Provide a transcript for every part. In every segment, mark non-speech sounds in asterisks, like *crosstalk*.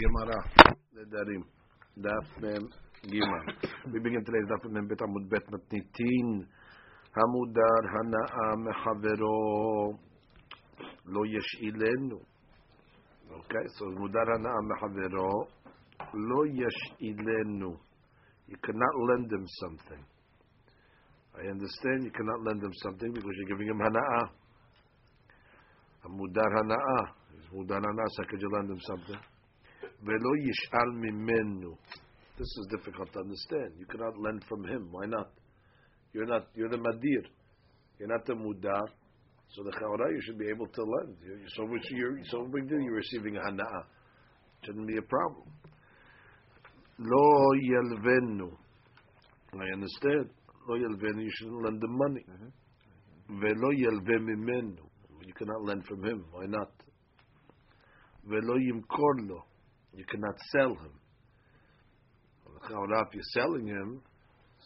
Gemara, Nedarim, Daf Mem Gimel. We begin today's Daf Mem Bet Amud Bet Matnitin. Hamudar Hana'a Mechavero Lo Yeshilenu. Okay, so Mudar Hana'a Mechavero Lo Yeshilenu. You cannot lend him something. I understand you cannot lend him something because you're giving him Hana'a. Hamudar Hana'a. He's Mudar Hana'a, so could you lend him something? Velo yish'al mimenu. This is difficult to understand. You cannot lend from him. Why not? You're not. You're the madir. You're not the mudar. So the chaura, you should be able to lend. So which you're so big deal. You're receiving a hana'a. Shouldn't be a problem. Lo yelvenu. I understand. Lo yelvenu. You shouldn't lend the money. Mm-hmm. Velo yelve mimenu. You cannot lend from him. Why not? Velo yimkorlo you cannot sell him. If you're selling him,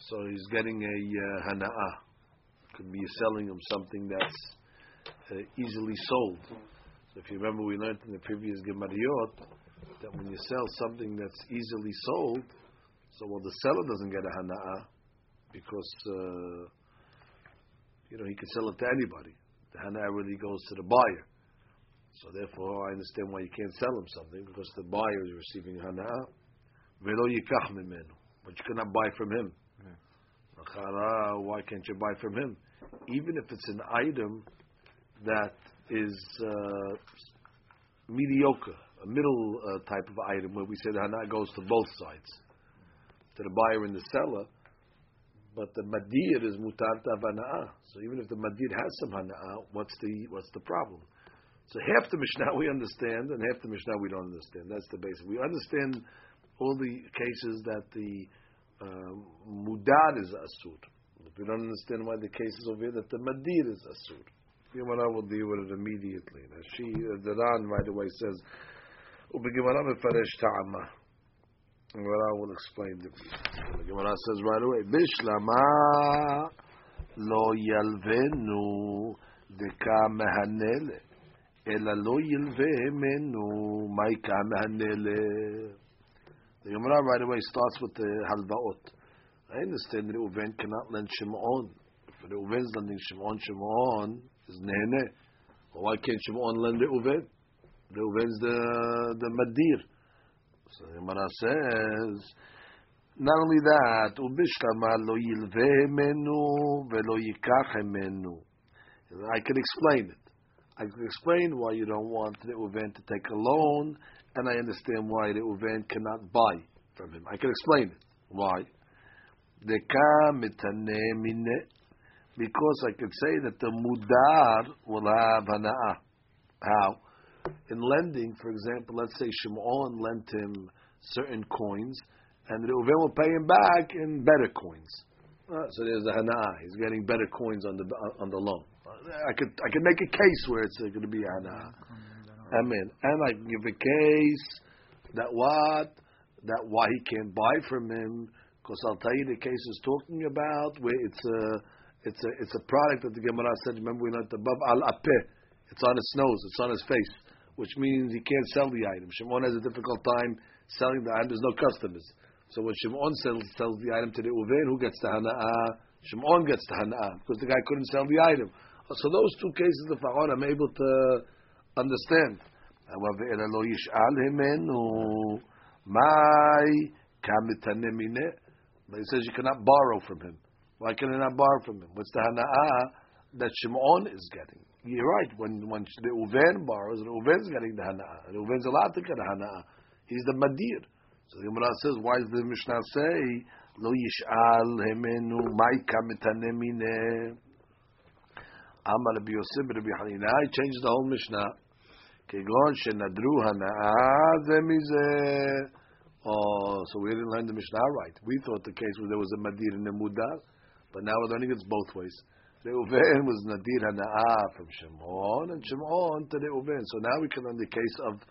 so he's getting a uh, hana'ah. Could be selling him something that's uh, easily sold. So if you remember, we learned in the previous Gemariot that when you sell something that's easily sold, so well the seller doesn't get a hana'ah because uh, you know he can sell it to anybody. The hana'ah really goes to the buyer. So therefore, I understand why you can't sell him something because the buyer is receiving hana. Velo yikach mimenu, but you cannot buy from him. Why can't you buy from him? Even if it's an item that is uh, mediocre, a middle uh, type of item where we say the hana goes to both sides, to the buyer and the seller. But the madir is mutar tavanaa. So even if the madir has some hana, what's the what's the problem? So half the Mishnah we understand, and half the Mishnah we don't understand. That's the basic. We understand all the cases that the uh, is asur. We don't understand why the cases over here that the madir is asur. Gemara will deal with it immediately. Now she, uh, the Ran right away says, "Ubegimara mefaresh ta'ama." Gemara will explain The Gemara says right away, "Bishlama lo yalvenu deka mehanele." אלא לא ילווה ממנו מה יקע מהנלה. The Gemara right away starts with the halvaot. I understand Reuven cannot lend Shimon. If Reuven is lending Shimon, Shimon is nehene. Well, why can't Shimon lend Reuven? Reuven is the, the madir. So the Gemara says, not only that, ובשלמה לא ילווה ממנו ולא ייקח ממנו. I can explain it. I can explain why you don't want the Uven to take a loan, and I understand why the Uven cannot buy from him. I can explain it. Why? Because I could say that the mudar will have hana'ah. How? In lending, for example, let's say Shimon lent him certain coins, and the Reuven will pay him back in better coins. Uh, so there's a hana'ah. He's getting better coins on the on the loan. I could I could make a case where it's going to be ana. Amen. And I can give a case that what that why he can't buy from him because I'll tell you the case is talking about where it's a it's a it's a product that the Gemara said. Remember we learned above al apeh. It's on his nose. It's on his face, which means he can't sell the item. Shimon has a difficult time selling the item. There's no customers. So when Shimon sells, sells the item to the Uven, who gets the hana'ah? Shimon gets the hana'ah because the guy couldn't sell the item. So those two cases of Fa'on I'm able to understand. However, אלא לא ישאל ממנו, מהי כמתנה מיניה? But he says you cannot borrow from him. Why can I not borrow from him? What's the hana'ah that Shimon is getting? You're right. When when the Uven borrows, the Uven is getting the hana'ah. The Uven is allowed to get a hana'ah. He's the madir. So the Gemara says, why does the Mishnah say, lo yish'al hemenu ma'ika mitane mineh? Amar Rabbi Yosef Rabbi Hanina. I changed the whole Mishnah. Kegon shenadru hana'ah zemizeh. Oh, so we didn't learn the Mishnah right. We thought the case was there was a Madir and a Mudar, but now we're learning it's both ways. Reuven was Nadir Hana'ah from Shimon, and Shimon to Reuven. So now we can learn the case of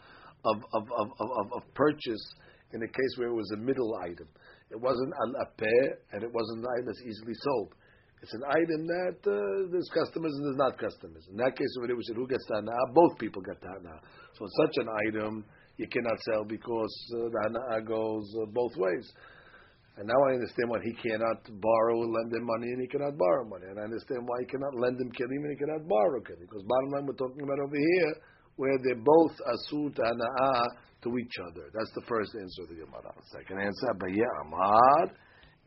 of, of, of, of, of purchase in a case where it was a middle item. It wasn't al apeh, and it wasn't an item that's easily sold. It's an item that uh, there's customers and there's not customers. In that case, over there, we said who gets hana? Both people get hana. So in such an item, you cannot sell because uh, the hana'a goes uh, both ways. And now I understand why he cannot borrow and lend him money and he cannot borrow money. And I understand why he cannot lend him kelim and he cannot borrow kelim. Because bottom line, we're talking about over here where they're both asur hana'a to each other. That's the first answer of the Gemara. Second answer, Abaye Amar,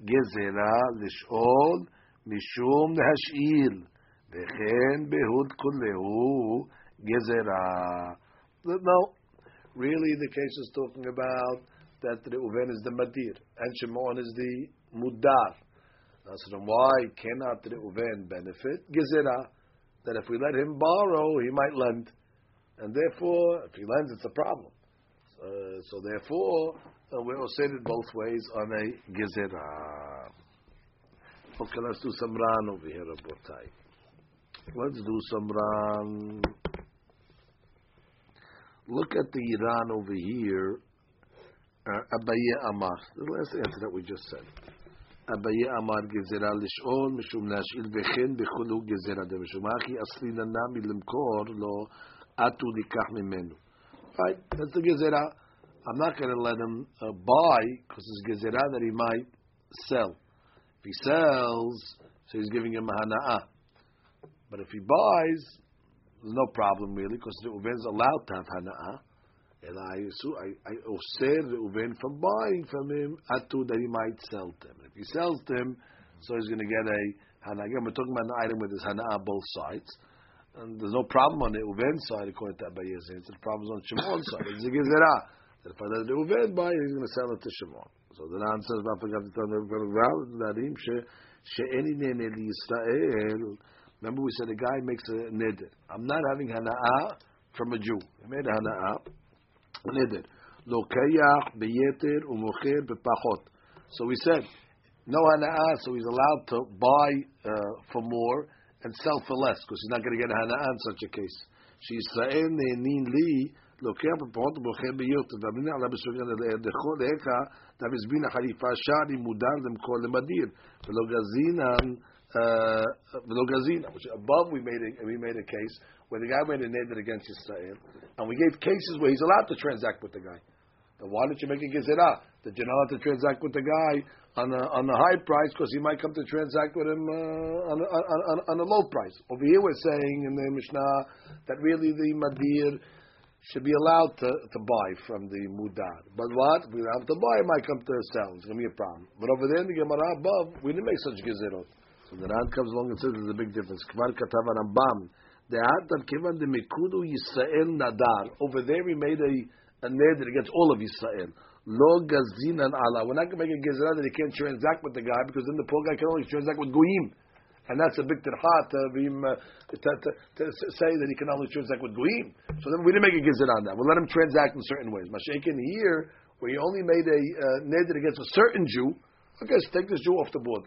Gezerah Lish'ol Mishum Hash'il. Vechen Behud Kulehu Gezerah. No, really the case is talking about that Reuven is the Madir and Shimon is the Mudar. Then why cannot Reuven benefit? Gezerah. That if we let him borrow, he might lend. And therefore, if he lends, it's a problem. Uh, so therefore, uh, we're it both ways on a Gezerah. Okay, let's do some Ran over here, Rabotai. Let's do some Ran. Look at the Ran over here Abaye Amar. The last answer that we just said. Abaye Amar gezerah lish'ol mishum lash'il v'chen b'chulu gezerah de mishum achi asli lana milimkor lo atu likach mimenu. Right, that's the gezerah. I'm not going to let him uh, buy because it's gezerah that he might sell. He sells, so he's giving him hana'ah. But if he buys, there's no problem really because the Reuven's allowed to have hana'ah. And I I I oser Reuven from buying from him atu that he might sell to them. If he sells them, so he's going to get a hana. Again, we're talking about an item with his hana on both sides. And there's no problem on the Reuven side according to Abaye's answer. The problem is on Shimon's side. It's a gezerah. That if I let the Reuven buy, he's going to sell it to Shimon. So the answer is not forgot to tell them she'eni nene Yisrael. Remember we said a guy makes a neder. I'm not having hana'ah from a Jew. He made a hana'ah neder. Lokayach beyeter umocher bepachot. So we said, no hana'ah, so he's allowed to buy uh, for more and sell for less, because he's not going to get a hana'ah in such a case. שישראל נהנין לי, לוקח בפחות ובוחר ביותר, ואמרינא עליו בסוגרן דחו Davizbina Harifa Shari Mudan them call the Madir. Velogazinan um, uh, Velogazina, which above we made a, we made a case where the guy made a neder against Israel, and we gave cases where he's allowed to transact with the guy. Then why don't you make a gezerah that you're not allowed ah, to transact with the guy on a, on a high price because he might come to transact with him uh, on, a, on, on, a low price? Over here we're saying in the Mishnah that really the madir should be allowed to, to buy from the mudar. But what? We don't have to buy, it might come to sell. It's going to be a problem. But over there in the Gemara above, we didn't make such gezerot. So the Ran comes along and says there's a big difference. Kvar katav Rambam. Yisrael nadar. Over there we made a, a neder against all of Yisrael. Lo gazin and Allah. We're not going to make a gezerah that he can't transact with the guy because then the poor guy can only transact with goyim. And that's a big tirha to, uh, to, to, to, say that he can only transact with goyim. So then we didn't make a gezerah on that. We let him transact in certain ways. Mashiach in here, where he only made a uh, neder against a certain Jew, okay, so take this Jew off the board.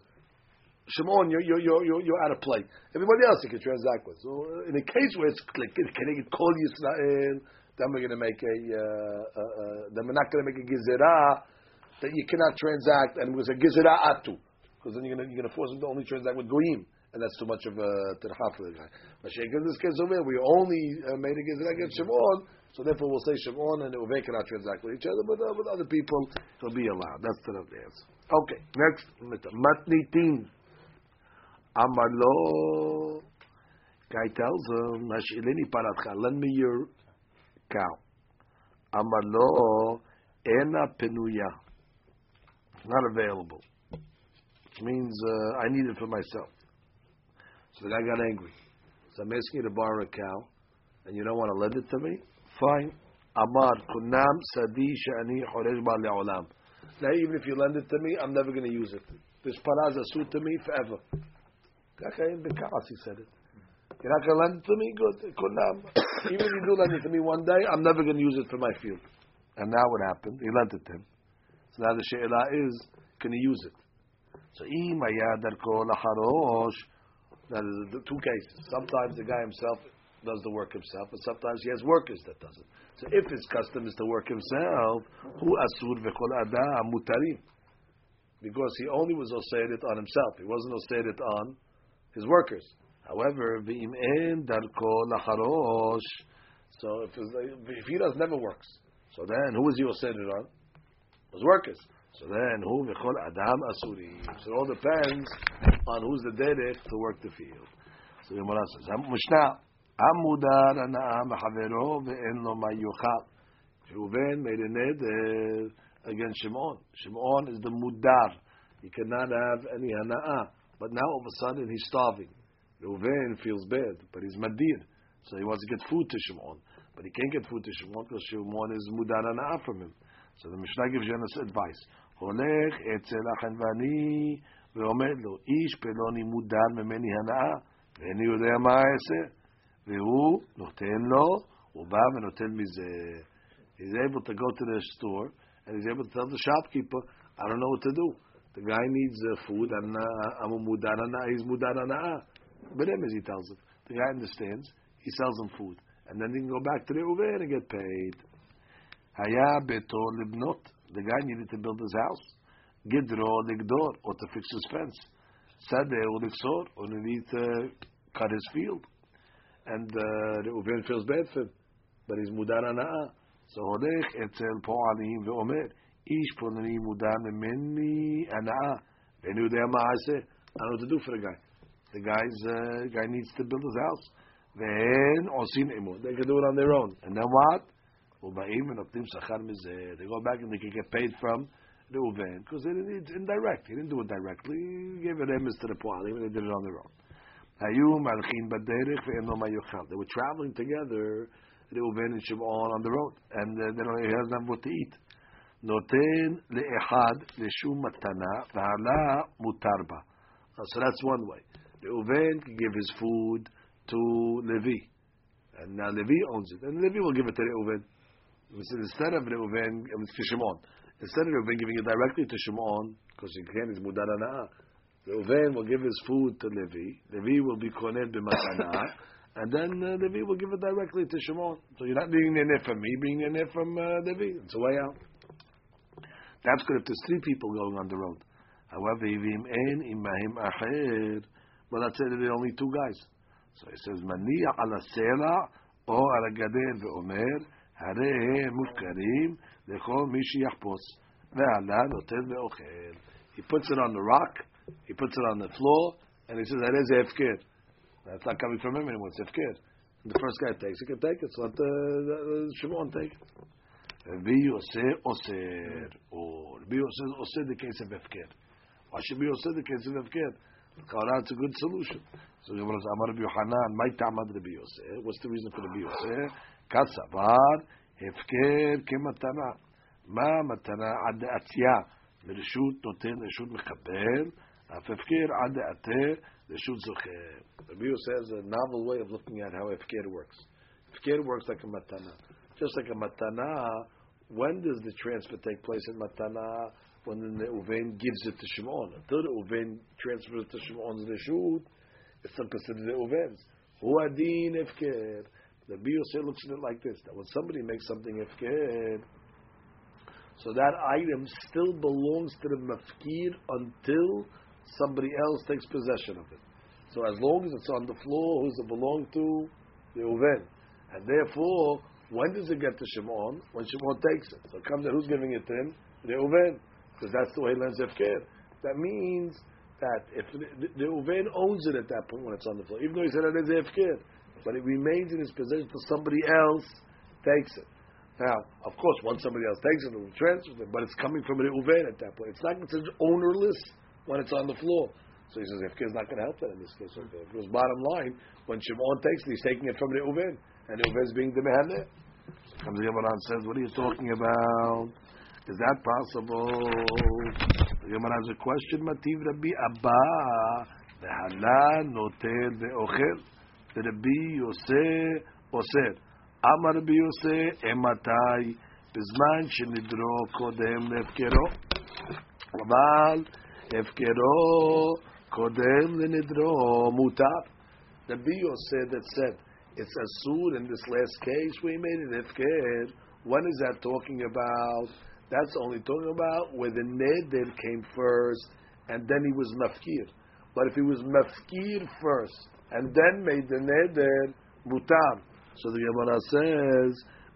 Shimon, you're, you're, you're, you're out of play. Everybody else you can transact with. So uh, in a case where it's like, can they call Yisrael, then we're going to make a, uh, uh, uh, then we're not going to make a gizerah that you cannot transact, and it was a gizerah atu, because then you're going you're to force them to only transact with goyim, and that's too much of a tirha for the guy. But in this case over we only uh, made a gizerah against Shimon, so therefore we'll say Shimon and Uve cannot transact with each other, but uh, with other people it'll be allowed. That's the answer. Okay, next matnitin. Amar Guy tells him, Hashilini paratcha, lend me your cow. Amar ena penuya. Not available. Means uh, I need it for myself. So the guy got angry. So I'm asking you to borrow a cow, and you don't want to lend it to me? Fine. Amar kunam sadi ba le'olam. Now even if you lend it to me, I'm never going to use it. This paraz suit to me forever. Okay, in Bekas he said it. You're not going to lend it to me? Good. Kunam. Even if you do lend it to me one day, I'm never going to use it for my field. And now what happened? He lent it to him. So now the she'ela is, can he use it? So, now there's two cases. Sometimes the guy himself does the work himself, but sometimes he has workers that does it. So if his custom is to work himself, who asur v'kol adam mutarim, because he only was osayed it on himself. He wasn't osayed it on his workers. However, v'im en darko lacharosh. So if, if he does never works, So then, who was he osir on? Those workers. So then, who v'chol adam asuri. So it all depends on who's the derech to work the field. So the Gemara says, Mishnah, Amudar ana'ah mechavero ve'en lo mayuchal. Reuven made a neder against Shimon. Shimon is the mudar. He cannot have any hana'ah. But now all of a sudden he's starving. Reuven feels bad, but he's madir. So he wants to get food to Shimon. But he can't get food to Shimon because Shimon is mudar hana'ah from him. So the Mishnah gives you this advice. הולך אצל החנווני ואומר לו, איש פלוני מודר ממני הנאה, ואיני יודע מה אעשה. והוא נותן לו, הוא בא ונותן מזה. He's able to go to the store and he's able to tell the shopkeeper, I don't know what to do. The guy needs uh, food and uh, I'm a mudarana, he's mudarana. But him as he tells him. The guy understands, he sells him food. And then he can go back to the Uber and get paid. Haya beto libnot. The guy needed to build his house. Gidro ligdor, or to fix his fence. Sadeh uliksor, or to or to cut his field. And uh, Reuven feels bad for him, but he's mudar. So holech etzel po'alim ve'omer. Ish ponani mudar memeni ana'ah. They knew their ma'aseh. I don't know what to do for the guy. The guy's uh, guy needs to build his house. Then osin emo. They can do it on their own. And then what? ובאים ונותנים שכר מזה. They go back and they can get paid from Reuven, because it's indirect. He didn't do it directly. He gave it emes to the Poalim, and they did it on their own. היו מלכים בדרך ואין לו מה יאכל. They were traveling together, Reuven and Shimon on the road, and uh, they don't have nothing what to eat. נותן לאחד לשום מתנה, והעלה מותר בה. So that's one way. Reuven can give his food to Levi. And now Levi owns it. And Levi will give it to Reuven. Instead of Reuven, to Shimon. Instead of Reuven giving it directly to Shimon, because he can, he's mudar ana'ah. Reuven will give his food to Levi. Levi will be konen b'matana. *coughs* And then uh, Levi will give it directly to Shimon. So you're not being in from me, being in from uh, Levi. It's a way out. That's good if there's three people going on the road. However, ivim ein imahim acher. Well, let's say that there are only two guys. So he says, maniya ala sela o ala gadel ve'omer, הרי הם מופקרים לכל מי שיחפוץ, ועלה נותן ואוכל. He puts it on the rock, he puts it on the floor, and he says, that is hefker. That's not coming from him anymore, it's hefker. The first guy takes it, he can take it, so let the, the, the Shimon take it. Rabbi Yosef Oser, or Rabbi Yosef Oser the case of hefker. Why should be Oser the case of hefker? It's a good solution. So Gemara says, Amar Rabbi Yohanan, my tamad Rabbi Yosef. What's the reason for Rabbi Yosef? כסבר הפקר כמתנה. מה מתנה עד דעתיה? מרשות נותן רשות מקבל, אף הפקר עד דעתה רשות זוכה. Rabbi says a novel way of looking at how הפקר works. Hefker works like a matana. Just like a matana, when does the transfer take place in matana? When the Uvein gives it to Shimon. Until the Uvein transfers it to Shimon's reshut, it's still considered the Uvein's. Hu adin hefker. The Biyoseh looks at it like this: that when somebody makes something hefker, so that item still belongs to the mafkir until somebody else takes possession of it. So as long as it's on the floor, who's it belong to? The Uven. And therefore, when does it get to Shimon? When Shimon takes it. So it comes who's giving it to him? The Uven. Because that's the way he learns hefker. That means that if the, the, the Uven owns it at that point when it's on the floor, even though he said it is hefker but it remains in his possession until somebody else takes it. Now, of course, once somebody else takes it, it will transfer it, but it's coming from an Uven at that point. It's not considered ownerless when it's on the floor. So he says, if is not going to help that in this case. Okay. Because bottom line, when Shimon takes it, he's taking it from the Uven, and the Uven is being the Mehaneh. Comes the Gemara and says, what are you talking about? Is that possible? The Gemara has a question. Mativ Rabbi Abba, the notel ve'ochel. רבי יוסי אוסר. אמר רבי יוסי, אימתי? בזמן שנדרו קודם להפקרו. אבל הפקרו קודם לנדרו מותר. רבי יוסי that said, it's asur in this last case, we made it hefker. When is that talking about? That's only talking about where the neder came first, and then he was mafkir. But if he was mafkir first, and then made the neder mutar. So the Gemara says,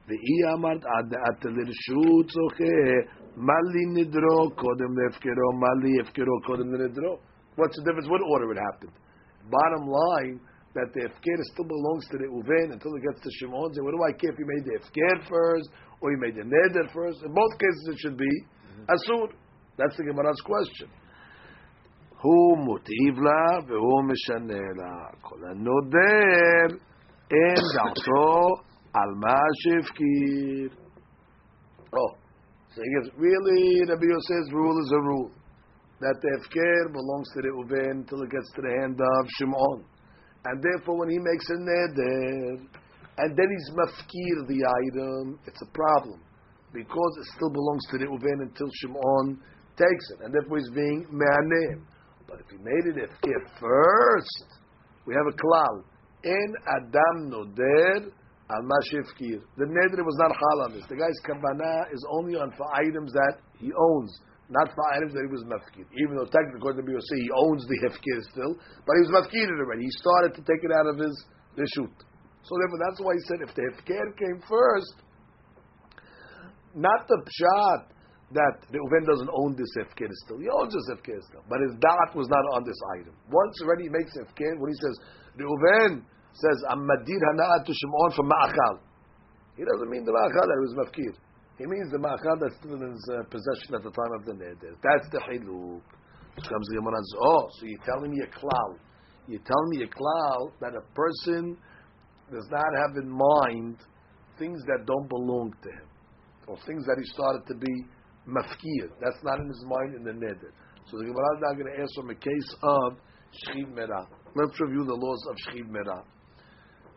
"Ve'i amart at lirshut zoche mali nidro kodem lefkero mali efkero kodem nidro." What's the difference? What order it happened? Bottom line, that the efker still belongs to the uven until it gets to Shimon. So, what do I care if you made the efker first or you made the neder first? In both cases, it should be mm-hmm. asur. That's the Gemara's question. הוא מוטיב לה והוא משנה לה. כל הנודר אין דעתו על מה שהפקיר. Oh, so he gets, really, Rabbi Yosef's rule is a rule. That the Hefker belongs to the Uven until it gets to the hand of Shimon. And therefore, when he makes a neder, and then he's mafkir the item, it's a problem. Because it still belongs to the Uven until Shimon takes it. And therefore he's being me'anem. But if he made it ifkir first, we have a klal. In Adam Noder al Mashifkir. The neder was not hal on this. The guy's kabana is only on for items that he owns not for items that he was mafkir. Even though technically, according to BOC, he owns the hefkir still, but he was mafkir already. He started to take it out of his reshut. So therefore, that's why he said if the hefkir came first, not the pshat that the Uven doesn't own this hefkir still. He owns this hefkir still, but his da'at was not on this item. Once already he makes hefkir, when he says the Uven says I'm madir hana'at to Shimon from ma'achal, he doesn't mean the ma'achal that was mafkir. He means the ma'achal that's still in his uh, possession at the time of the neder. That's the hiluk. Comes the says, oh, so you're telling me a cloud. You're telling me a cloud that a person does not have in mind things that don't belong to him, or things that he started to be mafkir. That's not in his mind in the neder. So the Gemara is now going to ask from a case of shchiv. Let's review the laws of shchiv merah.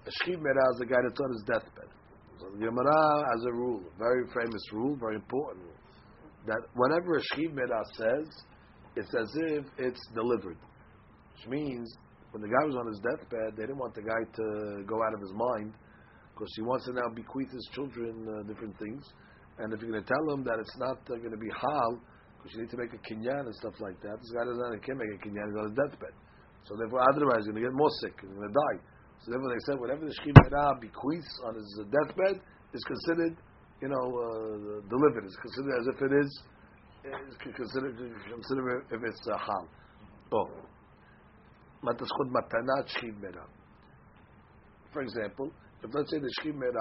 A shchiv is the guy that's on his deathbed. So the Gemara has a rule, a very famous rule, very important rule, that whenever a Shchiv says, it's as if it's delivered. Which means, when the guy was on his deathbed, they didn't want the guy to go out of his mind, because he wants to now bequeath his children uh, different things. And if you're going to tell him that it's not uh, going to be hal, because you need to make a kinyan and stuff like that, this guy doesn't can't make a kinyan, he's on his deathbed. So therefore, otherwise, he's going to get more sick, he's going to die. So therefore they said whatever the Shechina bequeaths on his deathbed is considered, you know, uh, delivered. It's considered as if it is, is considered, consider if it's a hal. Oh. For example, if let's say the Shechina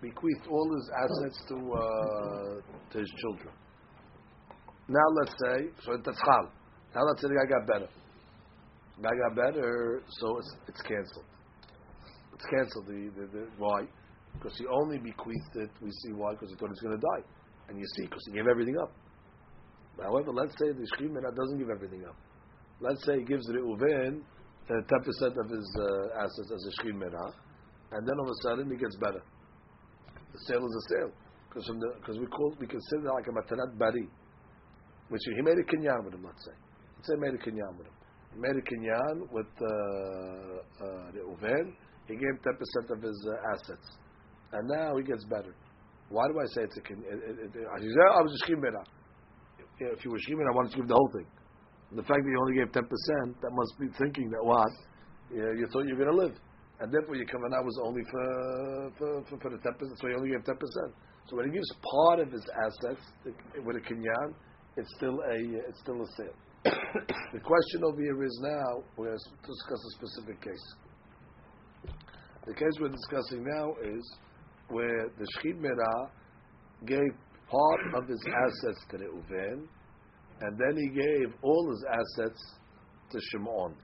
bequeathed all his assets to uh, to his children. Now let's say, so that's hal. Now let's say the guy got better. The guy got better, so it's, it's cancelled it's canceled. The, the, the, why? Because he only bequeathed it. We see why because he thought he was going to die, and you see because he gave everything up. However, let's say the shchimena doesn't give everything up. Let's say he gives the uven uh, ten percent of his uh, assets as a shchimena, and then all of a sudden he gets better. The sale is a sale because we call we consider like a matanat bari, which he made a kinyan with him. Let's say, let's say he made a kinyan with him. He made a kinyan with uh, uh, the uven he gave 10% of his uh, assets. And now he gets better. Why do I say it's a kin? I was a shchimera. If you were shchimera, I wanted to give the whole thing. And the fact that you only gave 10%, that must be thinking that what? You, you thought you were going to live. And therefore your kavanah was only for, for, for, for the 10%, so he only gave 10%. So when he gives part of his assets with a kinyan, it's still a, it's still a sale. *coughs* the question over here is now, we're going to discuss a specific case. The case we're discussing now is where the Shechiv Merah gave part of his assets to the Uven, and then he gave all his assets to Shimon.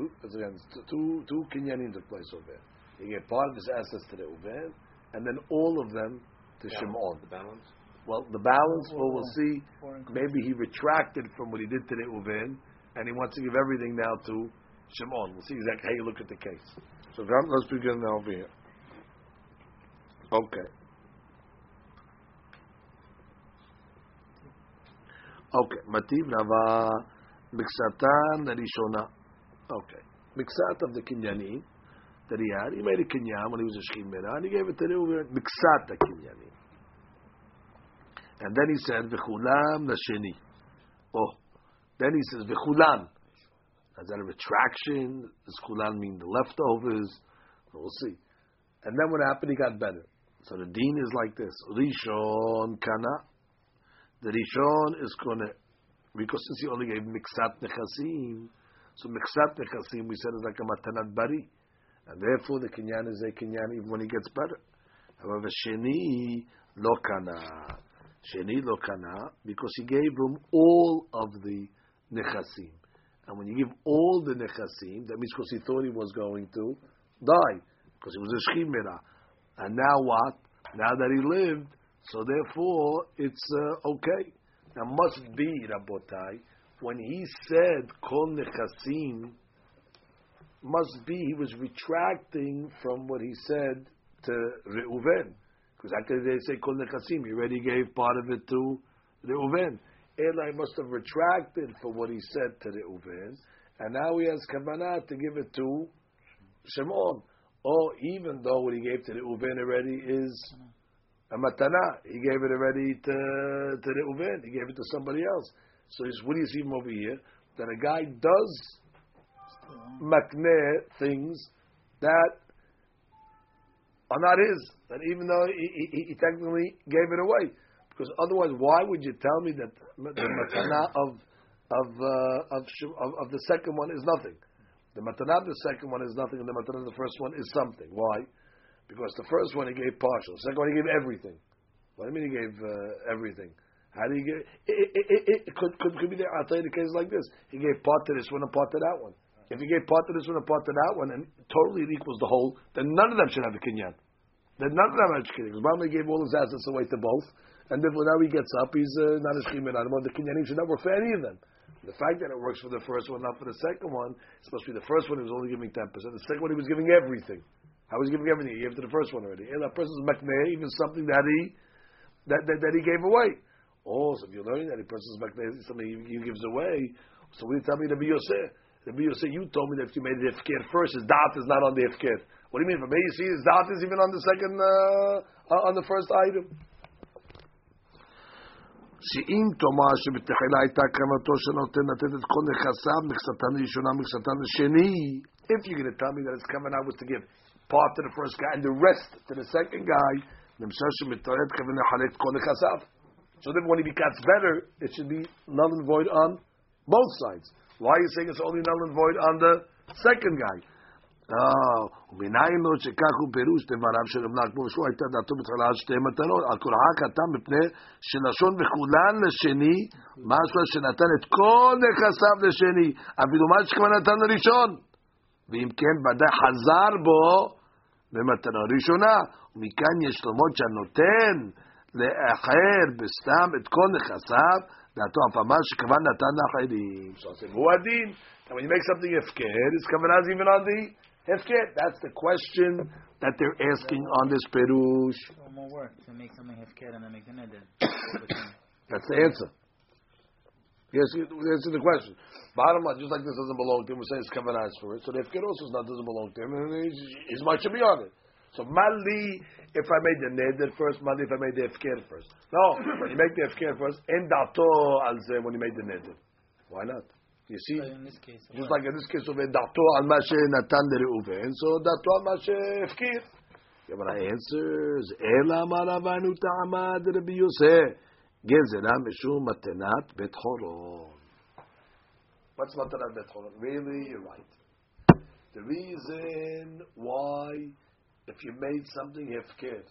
Two, again, two, two kinyanim took place over there. He gave part of his assets to the Uven, and then all of them to balance, Shimon. The balance? Well, the balance, well, we'll see. Maybe he retracted from what he did to the Uven, and he wants to give everything now to Shimon. We'll see exactly how you look at the case. So let's begin now over here. Okay. Okay. Mativ Nava Miksatan Rishona. Okay. Miksat of the Kinyani that he had. He made a Kinyan when he was a Shechim and he gave it to the Miksat the Kinyani. And then he said, V'chulam Nasheni. Oh. Then he says, V'chulam. Is that a retraction? Does kulan mean the leftovers? We'll see. And then what happened? He got better. So the deen is like this: Rishon kana. The Rishon is gonna because since he only gave miksat nechasim, so miksat nechasim we said is like a matanat bari, and therefore the kinyan is a kinyan even when he gets better. However, sheni lo kana, sheni lo kana because he gave him all of the nechasim, and when you give all the nechasim, that means because he thought he was going to die because he was a shchimera, and now what? Now that he lived, so therefore it's uh, okay. Now must be Rabotai when he said Kol Nechasim must be he was retracting from what he said to Reuven because after they say Kol Nechasim he already gave part of it to Reuven. Eli must have retracted for what he said to Reuven, and now he has kavanah to give it to Shimon. Or even though what he gave to Reuven already is a matana. He gave it already to to the Uven. He gave it to somebody else. So what do you see him over here? That a guy does makne things that are not his. That even though he, he, he, technically gave it away, because otherwise, why would you tell me that the matana of of, uh, of of of the second one is nothing? The matana of the second one is nothing, and the matana of the first one is something. Why? Because the first one he gave partial, the second one he gave everything. What do you mean he gave uh, everything? How do you give? It, it, it, it could, could, could be there. I'll tell you the case like this: he gave part to this one part to that one. If he gave part to this one part to that one, and totally it equals the whole, then none of them should have a kinyan. Then none of them have a kinyan. Because Mama gave all his assets away to both, and therefore now he gets up, he's uh, not a shchimin anymore. The kinyanim should not work for any of them. The fact that it works for the first one, not for the second one, it's supposed to be the first one he was only giving ten percent. The second one he was giving everything. I was giving everything. He gave to the first one already. And that person's makneh, even something that he that, that, that he gave away. Oh, so if you're learning that a person's makneh something he, he, gives away, so we tell me to be Yosef. The be Yosef, you told me that if you made the ifkir first, his dot is not on the ifkir. What do you mean? For me, you see, his dot is even on the second, uh, on the first item. שאם תאמר שבתחילה הייתה כוונתו שנותן לתת את כל נכסיו, מכסתן ראשונה, מכסתן השני, if you're going to tell me that his covenant was to give part to the first guy and the rest to the second guy. So then when he becomes better, it should be null and void on both sides. Why are you saying it's only null and void on the second guy? ומנין לו שכך הוא פירוש דבריו של רב נחמן ושמו הייתה דעתו בתחילה על שתי מתנות, על כורחה קטן מפני שלשון וכולן לשני, משהו שנתן את כל נכסיו לשני, אפילו מה שכבר נתן לראשון. ואם כן ודאי חזר בו במתנה ראשונה, ומכאן יש לומר שהנותן לאחר בסתם את כל נכסיו, דעתו אף אמר שכוון נתן לאחרים. הוא הדין. And when you make something הפקר, it's כוונה even on the הפקר. That's the question that they're asking on this perush. One more work to make something hefker and then make the neder. That's the answer. Yes, answer the question. Bottom line, just like this doesn't belong to him, we're saying it's kavanah for it. So the ifkir also not doesn't belong to him, and he's, he's much to be on it. So mali, if I made the neder first, mali if I made the ifkir first. No, when you make the ifkir first, en dato al when you made the neder. Why not? You see, So in this case, just like in this case of dato al mashe natan Reuven, so dato al mashe ifkir. Gemara answers, Ela maravanu ta'amad Rabbi Yosef. Gezerah mishum matenat bet horon. What's matanat bet horon? Really, you're right. The reason why, if you made something hefker,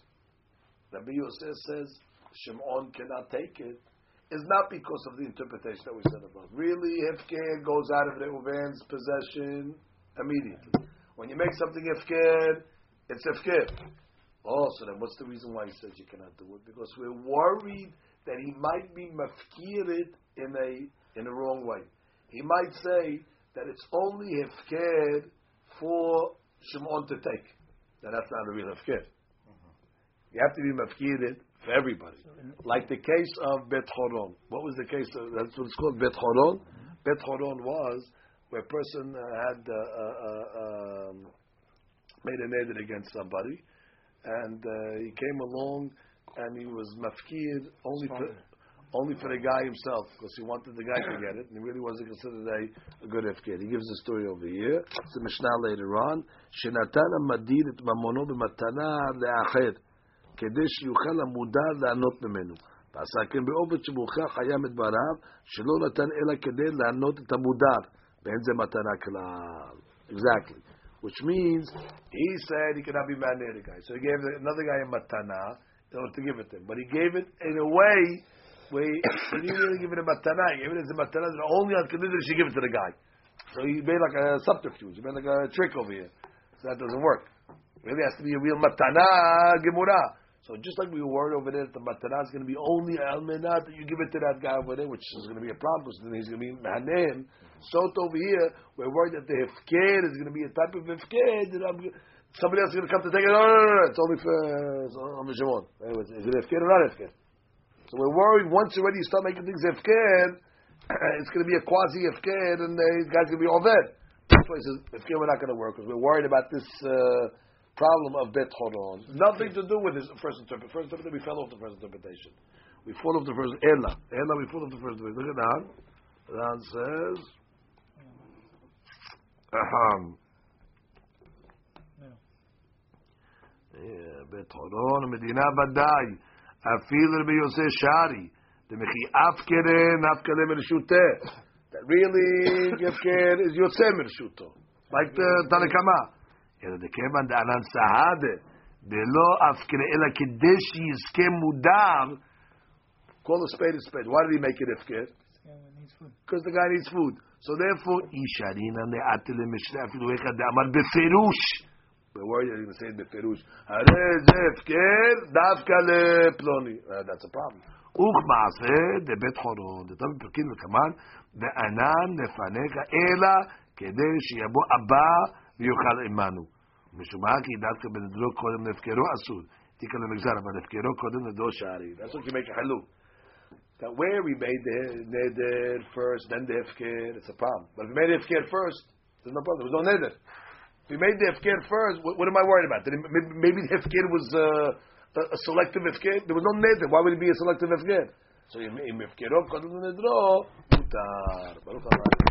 Rabbi Yosef says Shimon cannot take it, is not because of the interpretation that we said above. Really, hefker goes out of Reuven's possession immediately. When you make something hefker, it's hefker. Oh, so then what's the reason why he says you cannot do it? Because we're worried that he might be mafkirid in a in a wrong way. He might say that it's only hefker for Shimon to take. Now that's not a real hefker. You have to be mafkirid for everybody. Like the case of Bet Horon. What was the case of, that's what it's called, Bet Horon? Bet Horon was where a person uh, had uh, uh, uh, um, made a neder against somebody, and uh, he came along and he was mafkir only to only for the guy himself, because he wanted the guy to get it, and he really wasn't considered a, a good hefker. He gives the story over here. It's the Mishnah later on. שנתן המדיר את ממונו במתנה לאחר, כדי שיוכל המודר לענות ממנו. ועשה כן בעובד שמוכח חייב את דבריו, שלא נתן אלא כדי לענות את המודר, ואין זה מתנה כלל. Exactly. Which means, he said he cannot be mad near the guy. So he gave another guy a matana in order to give it to him. But he gave it in a way he, he didn't really give it a matana. He gave it as a matana only on condition she give it to the guy. So he made like a subterfuge. He made like a trick over here. So that doesn't work. It really has to be a real matana gemura. So just like we were worried over there the matana is going to be only almenat that you give it to that guy over there, which is going to be a problem because then he's going to be mahanem. So over here, we're worried that the hefker is going to be a type of hefker that I'm, somebody else is going to come to take it. No, no, no, no. It's only for uh, Shimon. Is it hefker or not hefker? So we're worried once already you start making things hefker, *clears throat* it's going to be a quasi hefker, and the guy's going to be over. That's why he says hefker we're not going to work because we're worried about this. Uh, problem of Bet Horon. Nothing to do with his first interpretation. First interpretation, we fell off the first interpretation. We fall off the first Ella. Ella, we fall off the first interpretation. Look at that. That says, Aham. Bet Horon, Medina Badai. Afil Rabbi Yosef Shari. Demechi Afkere, Nafkale Mershute. That really, Yafker is Yosef Mershuto. Like the Tanakama. אלא דכיוון דענן סהדה, דלא אפקרה, אלא כדי שיזכה מודר, call a spade a spade. Why did he make it ifker? Because the guy needs food. So therefore, אישרינא נעתי למשנה אפילו אחד דאמר בפירוש. We're worried they're going to say it בפירוש. הרי זה הפקר דווקא לפלוני. That's a problem. וכמעשה דבית חורון, דתו בפרקים וכמן, וענן לפניך, אלא כדי שיבוא הבא ויאכל עמנו. משום מה כי דווקא בנדרו קודם להפקרו אסור. תיקה למגזר, אבל הפקרו קודם לדור שערי. That's what you make a haluk. That where we made the neder first, then the hefker, it's a problem. But if we made the hefker first, there's no problem. There was no neder. If we made the hefker first, what, what am I worried about? It, maybe the hefker was uh, a, a selective hefker. There was no neder. Why would it be a selective hefker? So אם הפקרו קודם לנדרו, מותר. ברוך הבא.